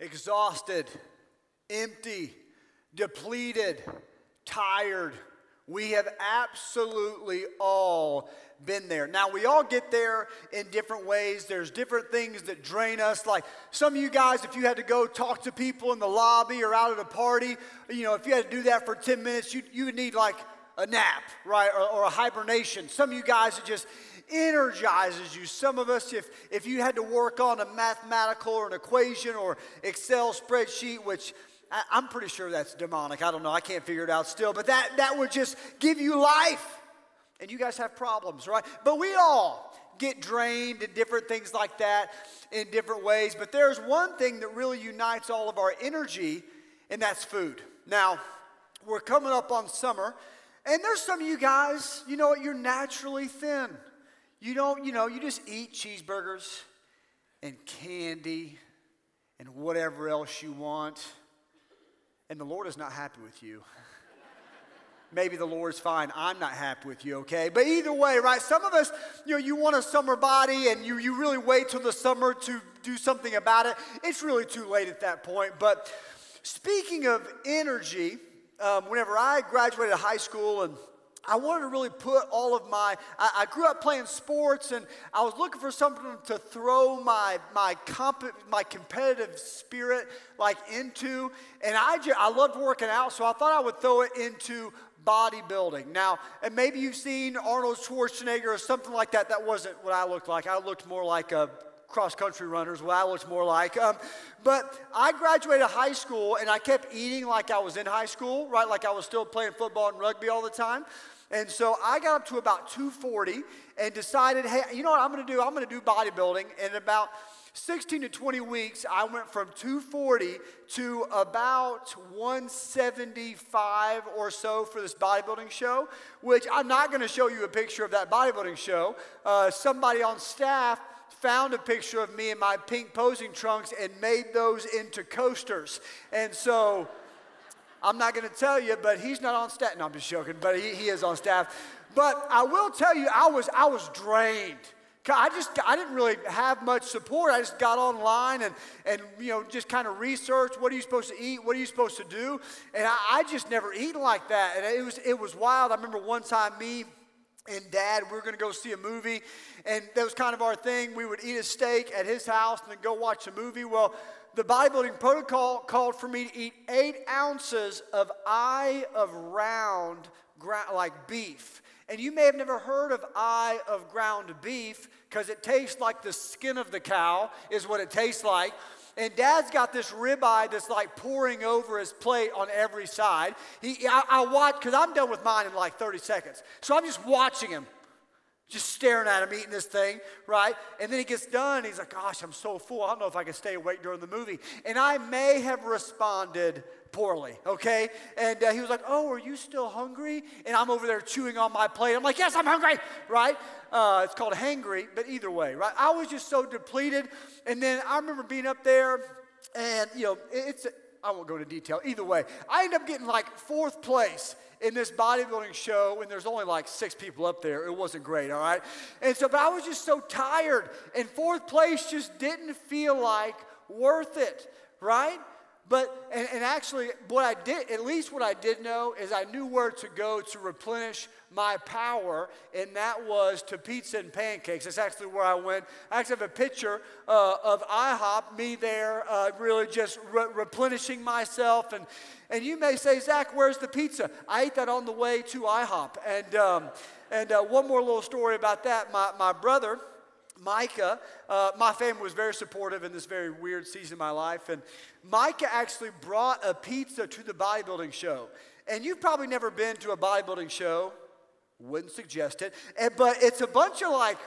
exhausted, empty, depleted, tired. We have absolutely all been there. Now, we all get there in different ways. There's different things that drain us. Like some of you guys, if you had to go talk to people in the lobby or out at a party, you know, if you had to do that for 10 minutes, you, you would need like a nap, right? Or, or a hibernation. Some of you guys, it just energizes you. Some of us, if, if you had to work on a mathematical or an equation or Excel spreadsheet, which I, I'm pretty sure that's demonic. I don't know. I can't figure it out still. But that, that would just give you life. And you guys have problems, right? But we all get drained and different things like that in different ways. But there's one thing that really unites all of our energy, and that's food. Now, we're coming up on summer, and there's some of you guys, you know what, you're naturally thin. You don't, you know, you just eat cheeseburgers and candy and whatever else you want. And the Lord is not happy with you. Maybe the Lord's fine. I'm not happy with you, okay? But either way, right? Some of us, you know, you want a summer body and you, you really wait till the summer to do something about it. It's really too late at that point. But speaking of energy, um, whenever I graduated high school and I wanted to really put all of my, I, I, grew up playing sports and I was looking for something to throw my, my, comp, my competitive spirit like into. And I, just, I loved working out, so I thought I would throw it into bodybuilding. Now, and maybe you've seen Arnold Schwarzenegger or something like that. That wasn't what I looked like. I looked more like a cross country runners, what I looked more like. Um, but I graduated high school and I kept eating like I was in high school, right? Like I was still playing football and rugby all the time. And so I got up to about 240 and decided, hey, you know what I'm going to do? I'm going to do bodybuilding. And about 16 to 20 weeks, I went from 240 to about 175 or so for this bodybuilding show, which I'm not going to show you a picture of that bodybuilding show. Uh, somebody on staff found a picture of me in my pink posing trunks and made those into coasters. And so I'm not going to tell you, but he's not on staff. No, I'm just joking, but he, he is on staff. But I will tell you, I was, I was drained. I just I didn't really have much support. I just got online and and you know just kind of researched what are you supposed to eat, what are you supposed to do, and I, I just never eaten like that. And it was it was wild. I remember one time me and dad we were going to go see a movie and that was kind of our thing we would eat a steak at his house and then go watch a movie well the bodybuilding protocol called for me to eat eight ounces of eye of round, like beef. And you may have never heard of eye of ground beef because it tastes like the skin of the cow, is what it tastes like. And dad's got this ribeye that's like pouring over his plate on every side. He, I, I watch, because I'm done with mine in like 30 seconds. So I'm just watching him just staring at him eating this thing, right? And then he gets done. he's like, Gosh, I'm so full. I don't know if I can stay awake during the movie. And I may have responded poorly, okay? And uh, he was like, Oh, are you still hungry? And I'm over there chewing on my plate. I'm like, Yes, I'm hungry, right? Uh, it's called hangry, but either way, right? I was just so depleted. And then I remember being up there, and, you know, it's, I won't go into detail. Either way, I end up getting like fourth place in this bodybuilding show when there's only like six people up there. It wasn't great, all right? And so, but I was just so tired, and fourth place just didn't feel like worth it, right? But, and, and, actually, what I did, at least what I did know, is I knew where to go to replenish my power, and that was to pizza and pancakes. That's actually where I went. I actually have a picture uh, of IHOP, me there, uh, really just re- replenishing myself. And, and you may say, Zac, where's the pizza? I ate that on the way to IHOP. And, um, and uh, one more little story about that. My, my brother, Micah, uh, my family was very supportive in this very weird season of my life. And Micah actually brought a pizza to the bodybuilding show. And you've probably never been to a bodybuilding show, wouldn't suggest it. And, but it's a bunch of like,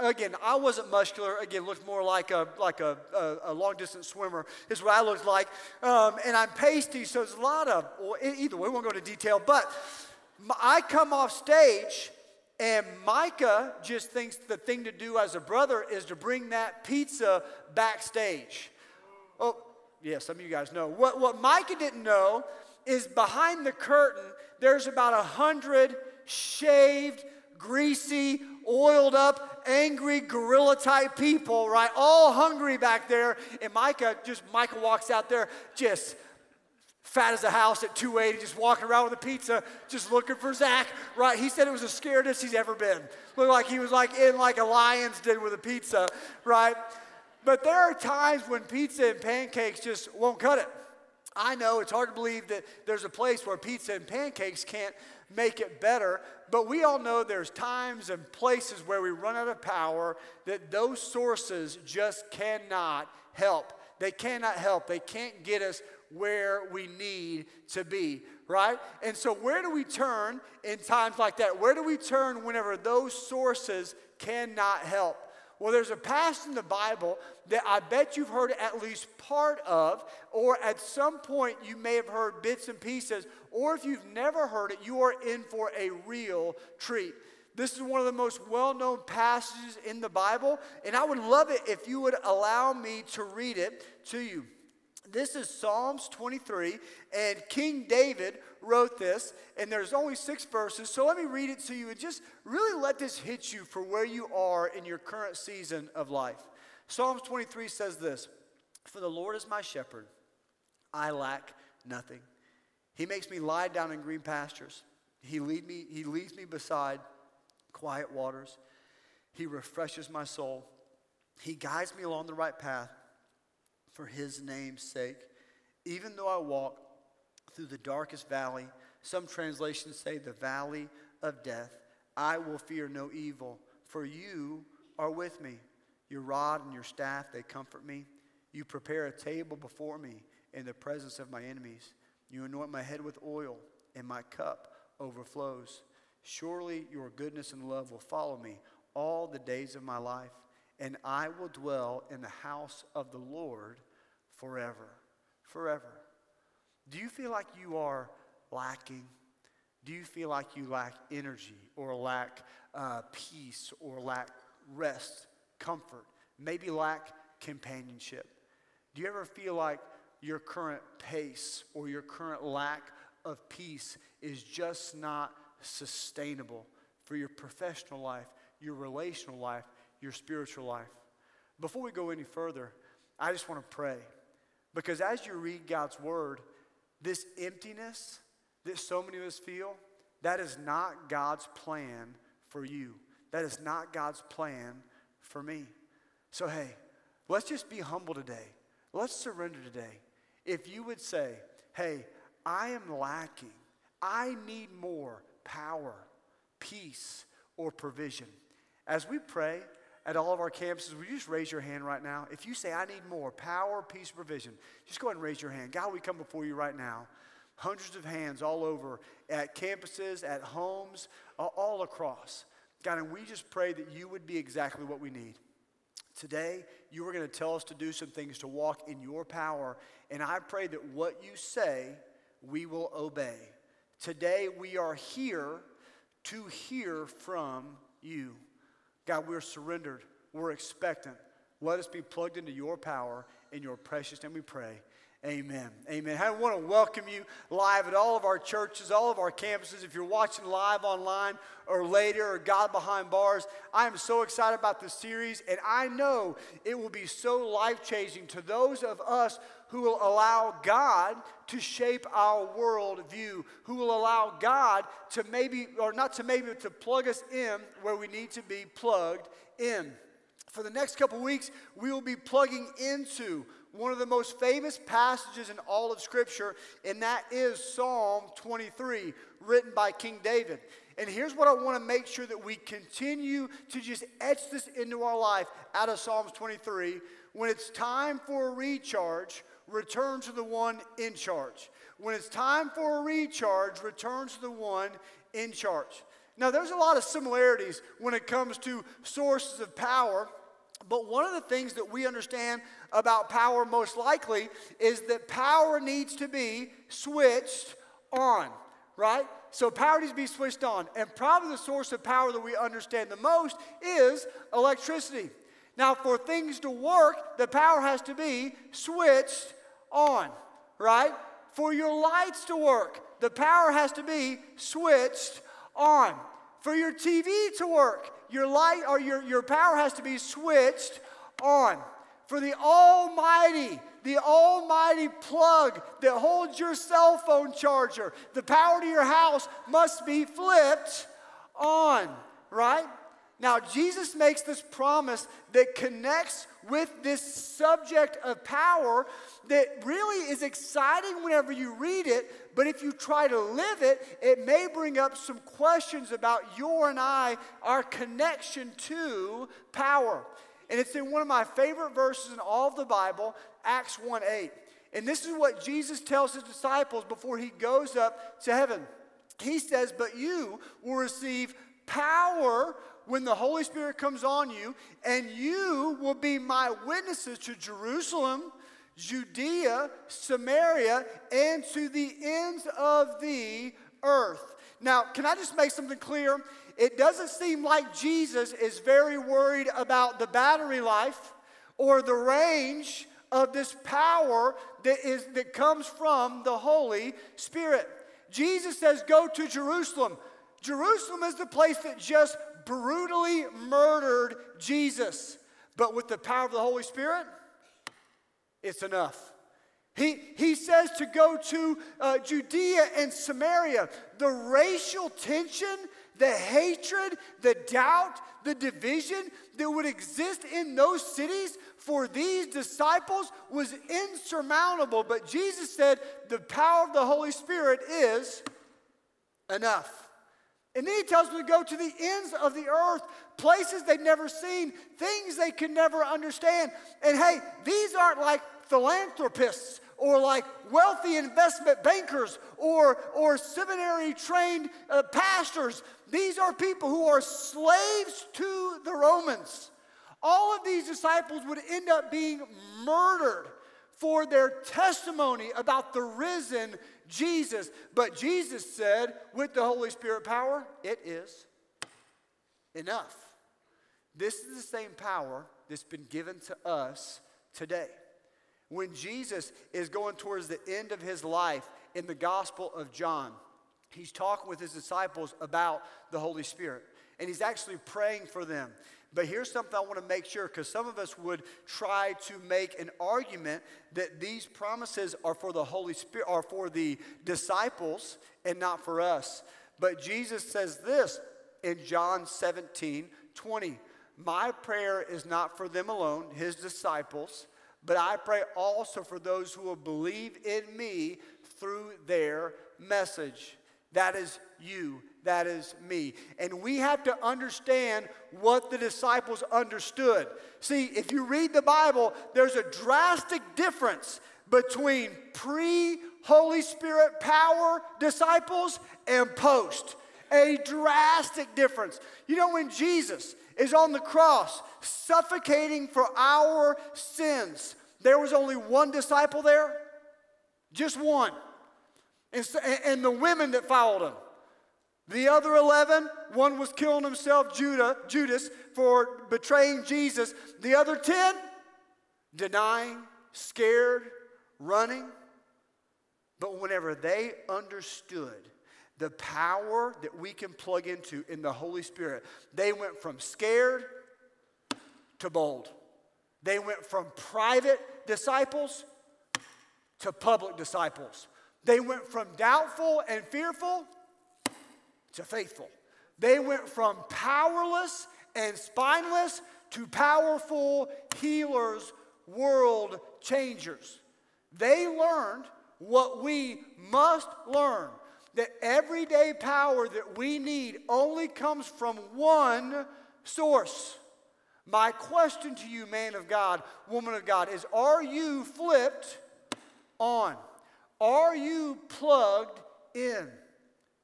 again, I wasn't muscular. Again, looked more like a, like a, a, a long distance swimmer, is what I looked like. Um, and I'm pasty, so there's a lot of, well, either way, we won't go into detail. But I come off stage and Micah just thinks the thing to do as a brother is to bring that pizza backstage. Oh, yeah, some of you guys know. What, what Micah didn't know is behind the curtain, there's about a hundred shaved, greasy, oiled up angry gorilla type people, right? All hungry back there. And Micah, just Micah walks out there, just fat as a house at 280, just walking around with a pizza, just looking for Zac, right? He said it was the scariest he's ever been. Looked like he was like in like a lion's den with a pizza, right? But there are times when pizza and pancakes just won't cut it. I know it's hard to believe that there's a place where pizza and pancakes can't make it better, but we all know there's times and places where we run out of power that those sources just cannot help. They cannot help. They can't get us where we need to be, right? And so, where do we turn in times like that? Where do we turn whenever those sources cannot help? Well, there's a passage in the Bible that I bet you've heard at least part of, or at some point you may have heard bits and pieces, or if you've never heard it, you are in for a real treat. This is one of the most well known passages in the Bible, and I would love it if you would allow me to read it to you. This is Psalms 23, and King David wrote this, and there's only six verses. So let me read it to you and just really let this hit you for where you are in your current season of life. Psalms 23 says this For the Lord is my shepherd, I lack nothing. He makes me lie down in green pastures. He, lead me, he leads me beside quiet waters. He refreshes my soul. He guides me along the right path for his name's sake. Even though I walk through the darkest valley, some translations say the valley of death, I will fear no evil, for you are with me. Your rod and your staff, they comfort me. You prepare a table before me in the presence of my enemies. You anoint my head with oil, and my cup overflows. Surely your goodness and love will follow me all the days of my life, and I will dwell in the house of the Lord forever. Forever. Do you feel like you are lacking? Do you feel like you lack energy or lack uh, peace or lack rest, comfort, maybe lack companionship? Do you ever feel like your current pace or your current lack of peace is just not sustainable for your professional life, your relational life, your spiritual life? Before we go any further, I just want to pray. Because as you read God's word, this emptiness that so many of us feel, that is not God's plan for you. That is not God's plan for me. So, hey, let's just be humble today. Let's surrender today. If you would say, hey, I am lacking, I need more power, peace, or provision. As we pray, at all of our campuses, will you just raise your hand right now? If you say, I need more power, peace, provision, just go ahead and raise your hand. God, we come before you right now. Hundreds of hands all over at campuses, at homes, all across. God, and we just pray that you would be exactly what we need. Today, you are going to tell us to do some things to walk in your power, and I pray that what you say, we will obey. Today, we are here to hear from you. God, we're surrendered. We're expectant. Let us be plugged into your power. In your precious name we pray. Amen. Amen. I want to welcome you live at all of our churches, all of our campuses. If you're watching live online or later or God Behind Bars, I am so excited about this series, and I know it will be so life changing to those of us who will allow God to shape our worldview, who will allow God to maybe, or not to maybe, to plug us in where we need to be plugged in. For the next couple weeks, we will be plugging into one of the most famous passages in all of Scripture, and that is Psalm 23, written by King David. And here's what I want to make sure that we continue to just etch this into our life out of Psalms 23. When it's time for a recharge, return to the one in charge. When it's time for a recharge, return to the one in charge. Now, there's a lot of similarities when it comes to sources of power, but one of the things that we understand about power most likely is that power needs to be switched on, right? So power needs to be switched on. And probably the source of power that we understand the most is electricity. Now, for things to work, the power has to be switched on, right? For your lights to work, the power has to be switched on. For your TV to work, your light or your, your power has to be switched on. For the Almighty, the Almighty plug that holds your cell phone charger, the power to your house must be flipped on, right? Now, Jesus makes this promise that connects with this subject of power that really is exciting whenever you read it, but if you try to live it, it may bring up some questions about your and I, our connection to power. And it's in one of my favorite verses in all of the Bible, Acts 1 8. And this is what Jesus tells his disciples before he goes up to heaven. He says, But you will receive power when the Holy Spirit comes on you, and you will be my witnesses to Jerusalem, Judea, Samaria, and to the ends of the earth. Now, can I just make something clear? It doesn't seem like Jesus is very worried about the battery life or the range of this power that, is, that comes from the Holy Spirit. Jesus says, Go to Jerusalem. Jerusalem is the place that just brutally murdered Jesus. But with the power of the Holy Spirit, it's enough. He, he says to go to uh, Judea and Samaria. The racial tension, the hatred, the doubt, the division that would exist in those cities for these disciples was insurmountable. But Jesus said the power of the Holy Spirit is enough. And then he tells them to go to the ends of the earth, places they've never seen, things they could never understand. And hey, these aren't like philanthropists or like wealthy investment bankers or, or seminary trained uh, pastors. These are people who are slaves to the Romans. All of these disciples would end up being murdered for their testimony about the risen Jesus. But Jesus said, with the Holy Spirit power, it is enough. This is the same power that's been given to us today. When Jesus is going towards the end of his life in the Gospel of John, he's talking with his disciples about the Holy Spirit. And he's actually praying for them. But here's something I want to make sure because some of us would try to make an argument that these promises are for the Holy Spirit, are for the disciples and not for us. But Jesus says this in John 17 20. My prayer is not for them alone, his disciples, but I pray also for those who will believe in me through their message. That is you that is me. And we have to understand what the disciples understood. See, if you read the Bible, there's a drastic difference between pre Holy Spirit power disciples and post. A drastic difference. You know, when Jesus is on the cross, suffocating for our sins, there was only one disciple there, just one. And, and the women that followed him. The other 11, one was killing himself, Judah, Judas, for betraying Jesus. The other 10, denying, scared, running. But whenever they understood the power that we can plug into in the Holy Spirit, they went from scared to bold. They went from private disciples to public disciples. They went from doubtful and fearful to faithful. They went from powerless and spineless to powerful healers, world changers. They learned what we must learn that everyday power that we need only comes from one source. My question to you, man of God, woman of God, is are you flipped on? Are you plugged in?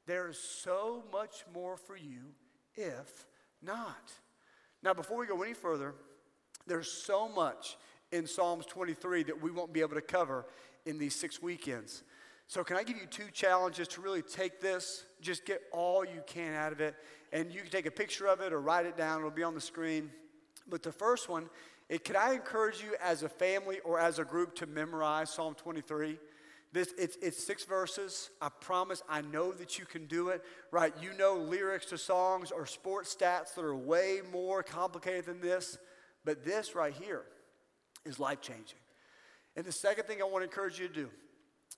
There's so much more for you if not. Now, before we go any further, there's so much in Psalms 23 that we won't be able to cover in these six weekends. So, can I give you two challenges to really take this, just get all you can out of it, and you can take a picture of it or write it down, it'll be on the screen. But the first one, it, can I encourage you as a family or as a group to memorize Psalm 23? This, it's, it's six verses. I promise I know that you can do it, right? You know lyrics to songs or sports stats that are way more complicated than this, but this right here is life changing. And the second thing I want to encourage you to do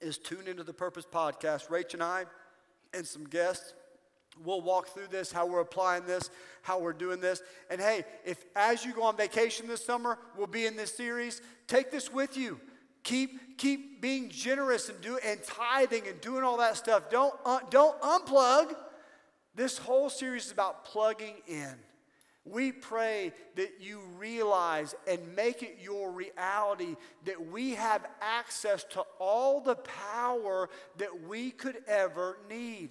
is tune into the Purpose Podcast. Rach and I and some guests We'll walk through this, how we're applying this, how we're doing this. And hey, if as you go on vacation this summer, we'll be in this series, take this with you. Keep, keep being generous and do and tithing and doing all that stuff. Don't, uh, don't unplug. This whole series is about plugging in. We pray that you realize and make it your reality that we have access to all the power that we could ever need.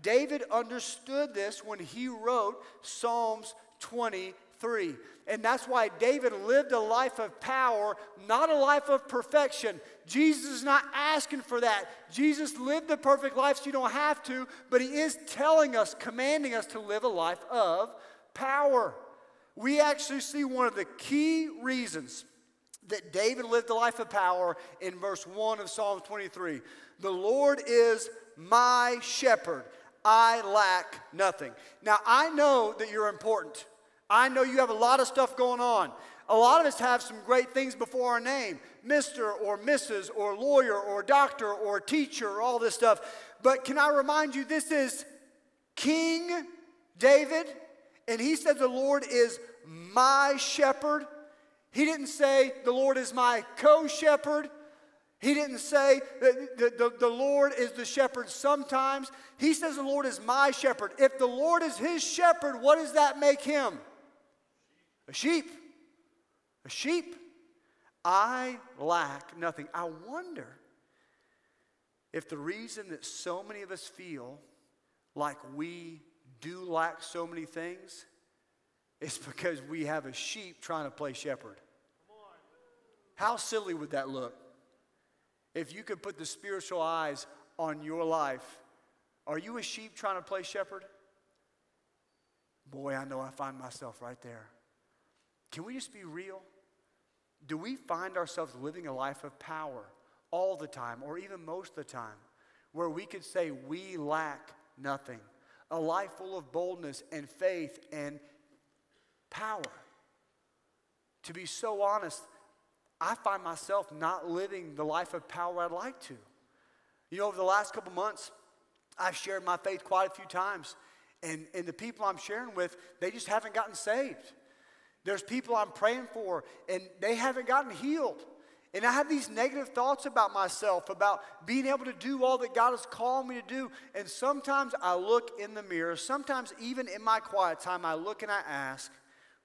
David understood this when he wrote Psalms 23. And that's why David lived a life of power, not a life of perfection. Jesus is not asking for that. Jesus lived the perfect life so you don't have to, but he is telling us, commanding us to live a life of power. We actually see one of the key reasons that David lived a life of power in verse 1 of Psalm 23. The Lord is my shepherd. I lack nothing. Now, I know that you're important. I know you have a lot of stuff going on. A lot of us have some great things before our name Mr. or Mrs. or lawyer or doctor or teacher, all this stuff. But can I remind you, this is King David, and he said the Lord is my shepherd. He didn't say the Lord is my co shepherd. He didn't say that the, the, the, Lord is the shepherd sometimes. He says the Lord is my shepherd. If the Lord is his shepherd, what does that make him? A sheep. A sheep. I lack nothing. I wonder if the reason that so many of us feel like we do lack so many things it's because we have a sheep trying to play shepherd. How silly would that look? If you could put the spiritual eyes on your life, are you a sheep trying to play shepherd? Boy, I know I find myself right there. Can we just be real? Do we find ourselves living a life of power all the time, or even most of the time, where we could say we lack nothing? A life full of boldness and faith and power. To be so honest, I find myself not living the life of power I'd like to. You know, over the last couple months, I've shared my faith quite a few times, and, and the people I'm sharing with, they just haven't gotten saved. There's people I'm praying for, and they haven't gotten healed. And I have these negative thoughts about myself, about being able to do all that God has called me to do. And sometimes I look in the mirror, sometimes even in my quiet time, I look and I ask,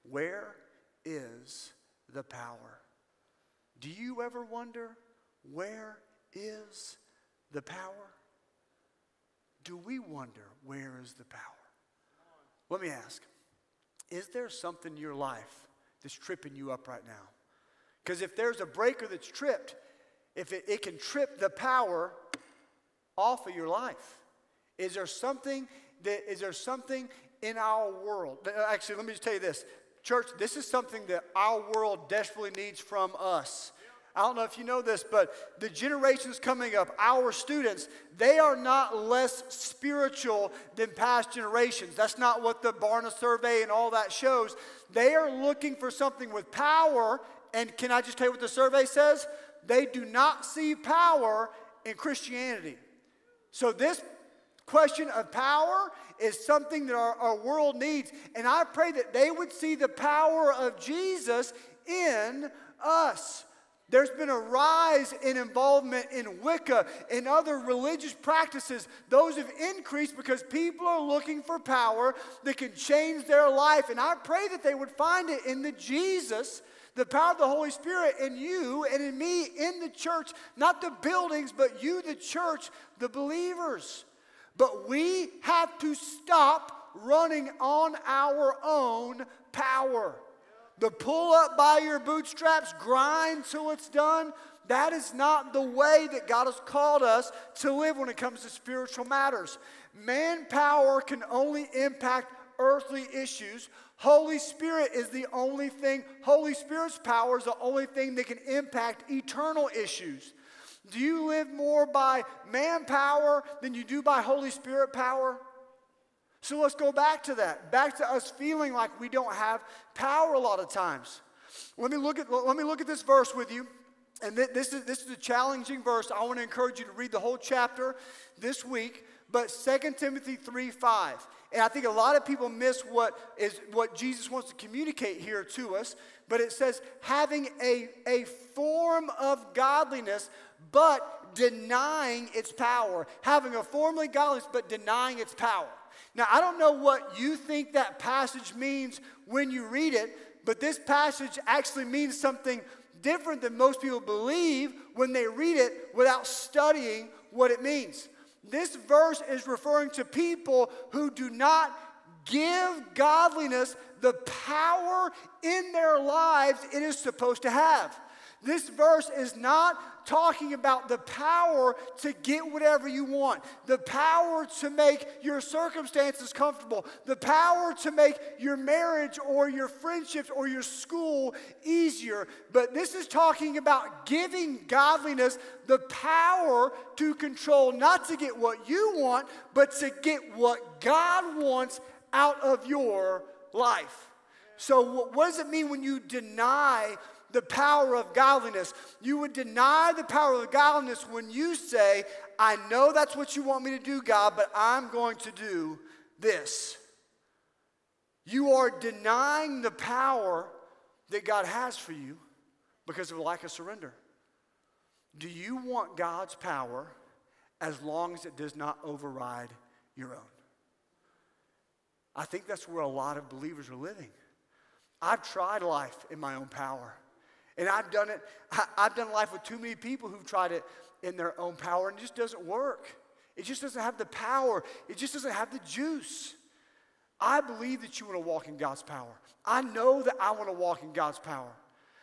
Where is the power? Do you ever wonder where is the power? Do we wonder where is the power? Let me ask Is there something in your life that's tripping you up right now? Because if there's a breaker that's tripped, if it, it can trip the power off of your life, is there something that is there something in our world? Uh, actually, let me just tell you this. Church, this is something that our world desperately needs from us. I don't know if you know this, but the generations coming up, our students, they are not less spiritual than past generations. That's not what the Barna survey and all that shows. They are looking for something with power. And can I just tell you what the survey says? They do not see power in Christianity. So, this question of power is something that our, our world needs. And I pray that they would see the power of Jesus in us. There's been a rise in involvement in Wicca and other religious practices. Those have increased because people are looking for power that can change their life. And I pray that they would find it in the Jesus, the power of the Holy Spirit in you and in me in the church, not the buildings, but you, the church, the believers. But we have to stop running on our own power. The pull up by your bootstraps, grind till it's done, that is not the way that God has called us to live when it comes to spiritual matters. Manpower can only impact earthly issues. Holy Spirit is the only thing, Holy Spirit's power is the only thing that can impact eternal issues. Do you live more by manpower than you do by Holy Spirit power? So let's go back to that. Back to us feeling like we don't have power a lot of times. Let me look at, let me look at this verse with you. And this is, this is a challenging verse. I want to encourage you to read the whole chapter this week. But 2 Timothy 3 5. And I think a lot of people miss what, is, what Jesus wants to communicate here to us. But it says, having a, a form of godliness, but denying its power. Having a form of godliness, but denying its power. Now, I don't know what you think that passage means when you read it, but this passage actually means something different than most people believe when they read it without studying what it means. This verse is referring to people who do not give godliness the power in their lives it is supposed to have. This verse is not talking about the power to get whatever you want, the power to make your circumstances comfortable, the power to make your marriage or your friendships or your school easier. But this is talking about giving godliness the power to control, not to get what you want, but to get what God wants out of your life. So, what does it mean when you deny the power of godliness. You would deny the power of godliness when you say, I know that's what you want me to do, God, but I'm going to do this. You are denying the power that God has for you because of a lack of surrender. Do you want God's power as long as it does not override your own? I think that's where a lot of believers are living. I've tried life in my own power. And I've done it, I've done life with too many people who've tried it in their own power and it just doesn't work. It just doesn't have the power, it just doesn't have the juice. I believe that you want to walk in God's power. I know that I want to walk in God's power.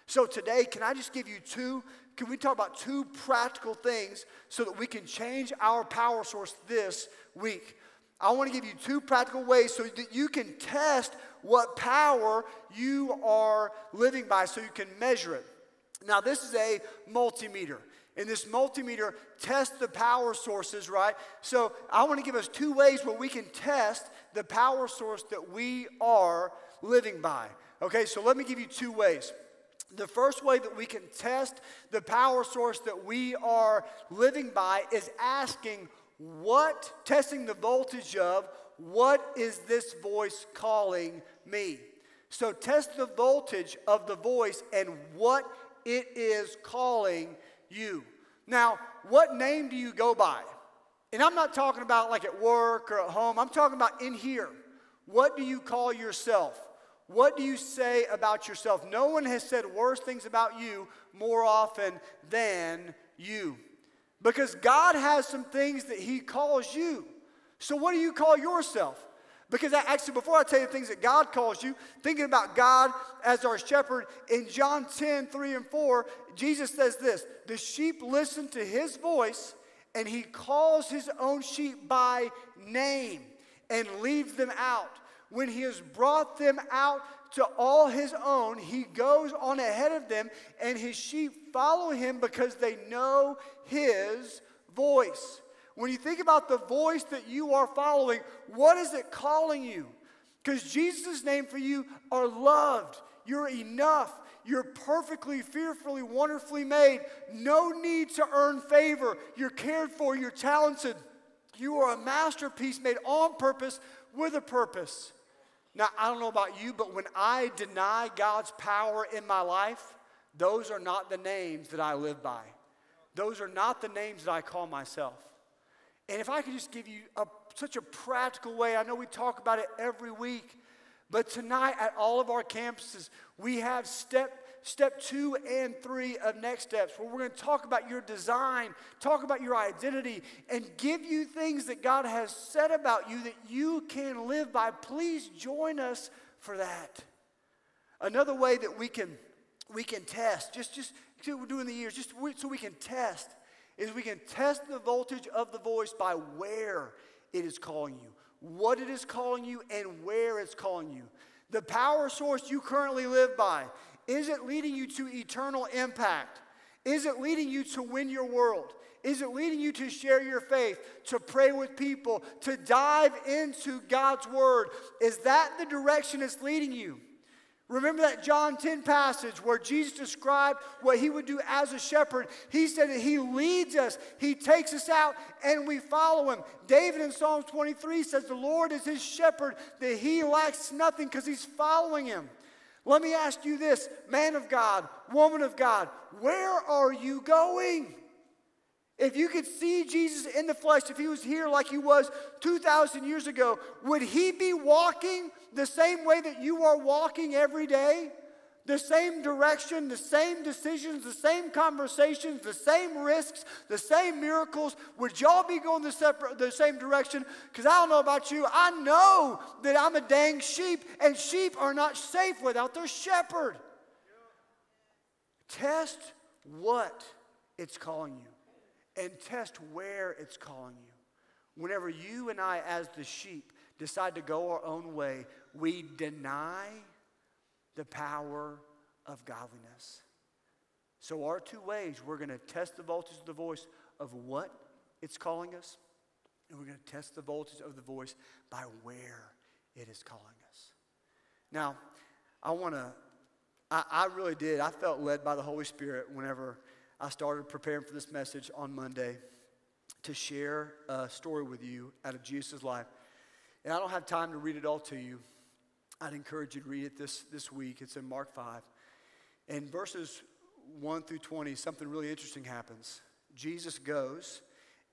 So today, can I just give you two? Can we talk about two practical things so that we can change our power source this week? I want to give you two practical ways so that you can test what power you are living by so you can measure it. Now, this is a multimeter. And this multimeter tests the power sources, right? So I want to give us two ways where we can test the power source that we are living by. Okay, so let me give you two ways. The first way that we can test the power source that we are living by is asking what, testing the voltage of, what is this voice calling me? So test the voltage of the voice and what it is calling you. Now, what name do you go by? And I'm not talking about like at work or at home, I'm talking about in here. What do you call yourself? What do you say about yourself? No one has said worse things about you more often than you. Because God has some things that He calls you. So, what do you call yourself? Because I, actually, before I tell you the things that God calls you, thinking about God as our shepherd, in John 10, 3 and 4, Jesus says this The sheep listen to his voice, and he calls his own sheep by name and leads them out. When he has brought them out to all his own, he goes on ahead of them, and his sheep follow him because they know his voice. When you think about the voice that you are following, what is it calling you? Because Jesus' name for you are loved. You're enough. You're perfectly, fearfully, wonderfully made. No need to earn favor. You're cared for. You're talented. You are a masterpiece made on purpose with a purpose. Now, I don't know about you, but when I deny God's power in my life, those are not the names that I live by. Those are not the names that I call myself. And if I could just give you a, such a practical way, I know we talk about it every week, but tonight at all of our campuses, we have step step two and three of next steps where we're going to talk about your design, talk about your identity, and give you things that God has said about you that you can live by. Please join us for that. Another way that we can we can test, just just we're doing the years, just so we can test is we can test the voltage of the voice by where it is calling you, what it is calling you, and where it's calling you. The power source you currently live by, is it leading you to eternal impact? Is it leading you to win your world? Is it leading you to share your faith, to pray with people, to dive into God's word? Is that the direction it's leading you? Remember that John 10 passage where Jesus described what he would do as a shepherd. He said that he leads us, he takes us out, and we follow him. David in Psalms 23 says, The Lord is his shepherd, that he lacks nothing because he's following him. Let me ask you this, man of God, woman of God, where are you going? If you could see Jesus in the flesh, if he was here like he was 2,000 years ago, would he be walking the same way that you are walking every day? The same direction, the same decisions, the same conversations, the same risks, the same miracles. Would y'all be going the, the same direction? Because I don't know about you. I know that I'm a dang sheep, and sheep are not safe without their shepherd. Test what it's calling you and test where it's calling you. Whenever you and I, as the sheep, decide to go our own way, we deny the power of godliness. So, our two ways, we're going to test the voltage of the voice of what it's calling us, and we're going to test the voltage of the voice by where it is calling us. Now, I want to, I, I really did, I felt led by the Holy Spirit whenever I started preparing for this message on Monday to share a story with you out of Jesus' life. And I don't have time to read it all to you. I'd encourage you to read it this, this week. It's in Mark 5. In verses 1 through 20, something really interesting happens. Jesus goes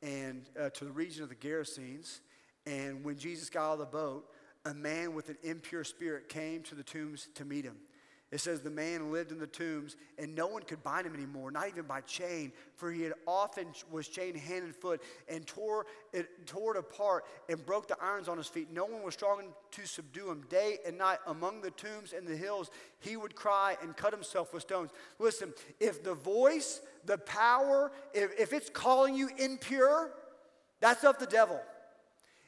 and uh, to the region of the Gerasenes, and when Jesus got out of the boat, a man with an impure spirit came to the tombs to meet him. It says the man lived in the tombs and no one could bind him anymore, not even by chain, for he had often was chained hand and foot and tore it, tore it apart and broke the irons on his feet. No one was strong to subdue him. Day and night among the tombs and the hills, he would cry and cut himself with stones. Listen, if the voice, the power, if, if it's calling you impure, that's of the devil.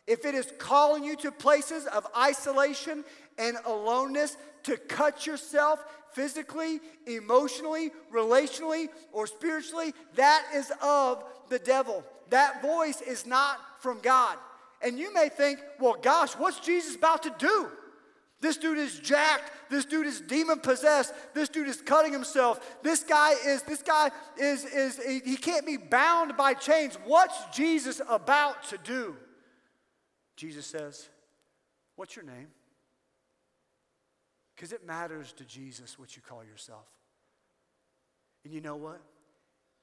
If it is calling you to places of isolation and aloneness, to cut yourself physically, emotionally, relationally, or spiritually, that is of the devil. That voice is not from God. And you may think, well, gosh, what's Jesus about to do? This dude is jacked. This dude is demon possessed. This dude is cutting himself. This guy is, this guy is, is, he can't be bound by chains. What's Jesus about to do? Jesus says, What's your name? Because it matters to Jesus what you call yourself. And you know what?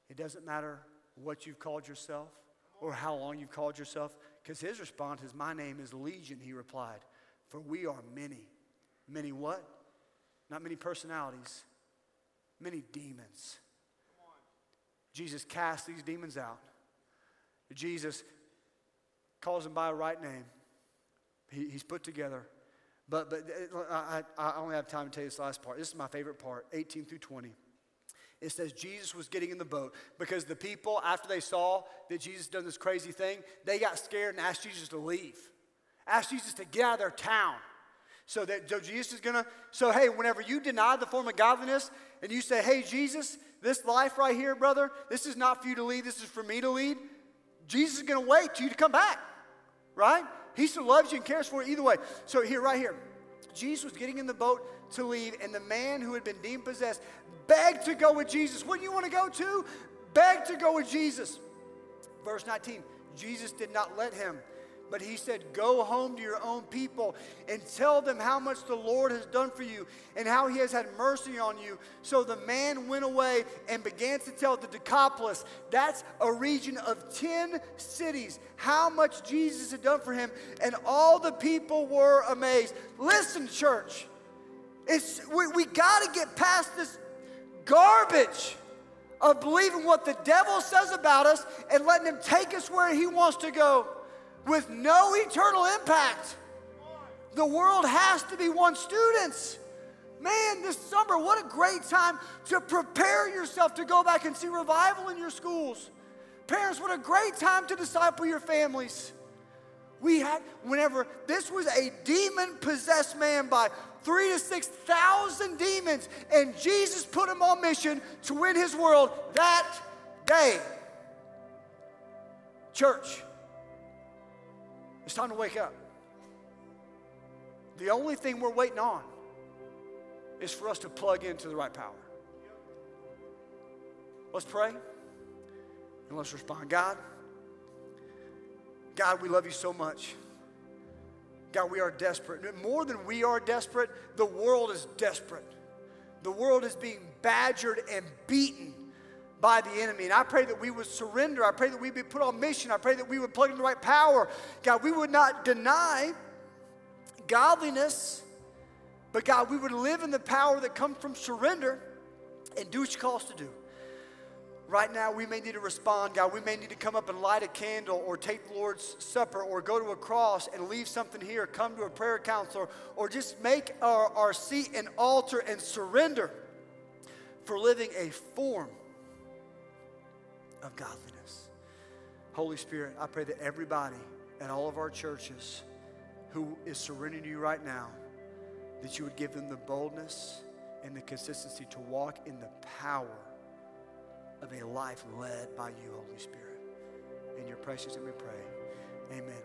It doesn't matter what you've called yourself or how long you've called yourself, because his response is, My name is Legion, he replied, for we are many. Many what? Not many personalities, many demons. Jesus cast these demons out. Jesus calls him by a right name. He, he's put together. But, but uh, I, I only have time to tell you this last part. This is my favorite part 18 through 20. It says Jesus was getting in the boat because the people, after they saw that Jesus done this crazy thing, they got scared and asked Jesus to leave. Asked Jesus to get out of their town. So that so Jesus is gonna, so hey, whenever you deny the form of godliness and you say, hey, Jesus, this life right here, brother, this is not for you to lead, this is for me to lead, Jesus is gonna wait till you to come back right? He still loves you and cares for you either way. So, here, right here, Jesus was getting in the boat to leave, and the man who had been demon possessed begged to go with Jesus. What do you want to go to? Begged to go with Jesus. Verse 19 Jesus did not let him but he said, Go home to your own people and tell them how much the Lord has done for you and how he has had mercy on you. So the man went away and began to tell the Decapolis, that's a region of 10 cities, how much Jesus had done for him. And all the people were amazed. Listen, church, it's, we, we got to get past this garbage of believing what the devil says about us and letting him take us where he wants to go with no eternal impact. The world has to be won students. Man, this summer, what a great time to prepare yourself to go back and see revival in your schools. Parents, what a great time to disciple your families. We had, whenever this was a demon possessed man by three to 6,000 demons, and Jesus put him on mission to win his world that day. Church, it's time to wake up. The only thing we're waiting on is for us to plug into the right power. Let's pray and let's respond. God, God, we love you so much. God, we are desperate. More than we are desperate, the world is desperate. The world is being badgered and beaten by the enemy. And I pray that we would surrender. I pray that we would be put on mission. I pray that we would plug in the right power. God, we would not deny godliness, but God, we would live in the power that comes from surrender and do what you call us to do. Right now, we may need to respond, God. We may need to come up and light a candle or take the Lord's Supper or go to a cross and leave something here, come to a prayer counselor, or just make our, our seat an altar and surrender for living a form of godliness. Holy Spirit, I pray that everybody at all of our churches who is surrendering to you right now, that you would give them the boldness and the consistency to walk in the power of a life led by you, Holy Spirit. In your precious name we pray. Amen.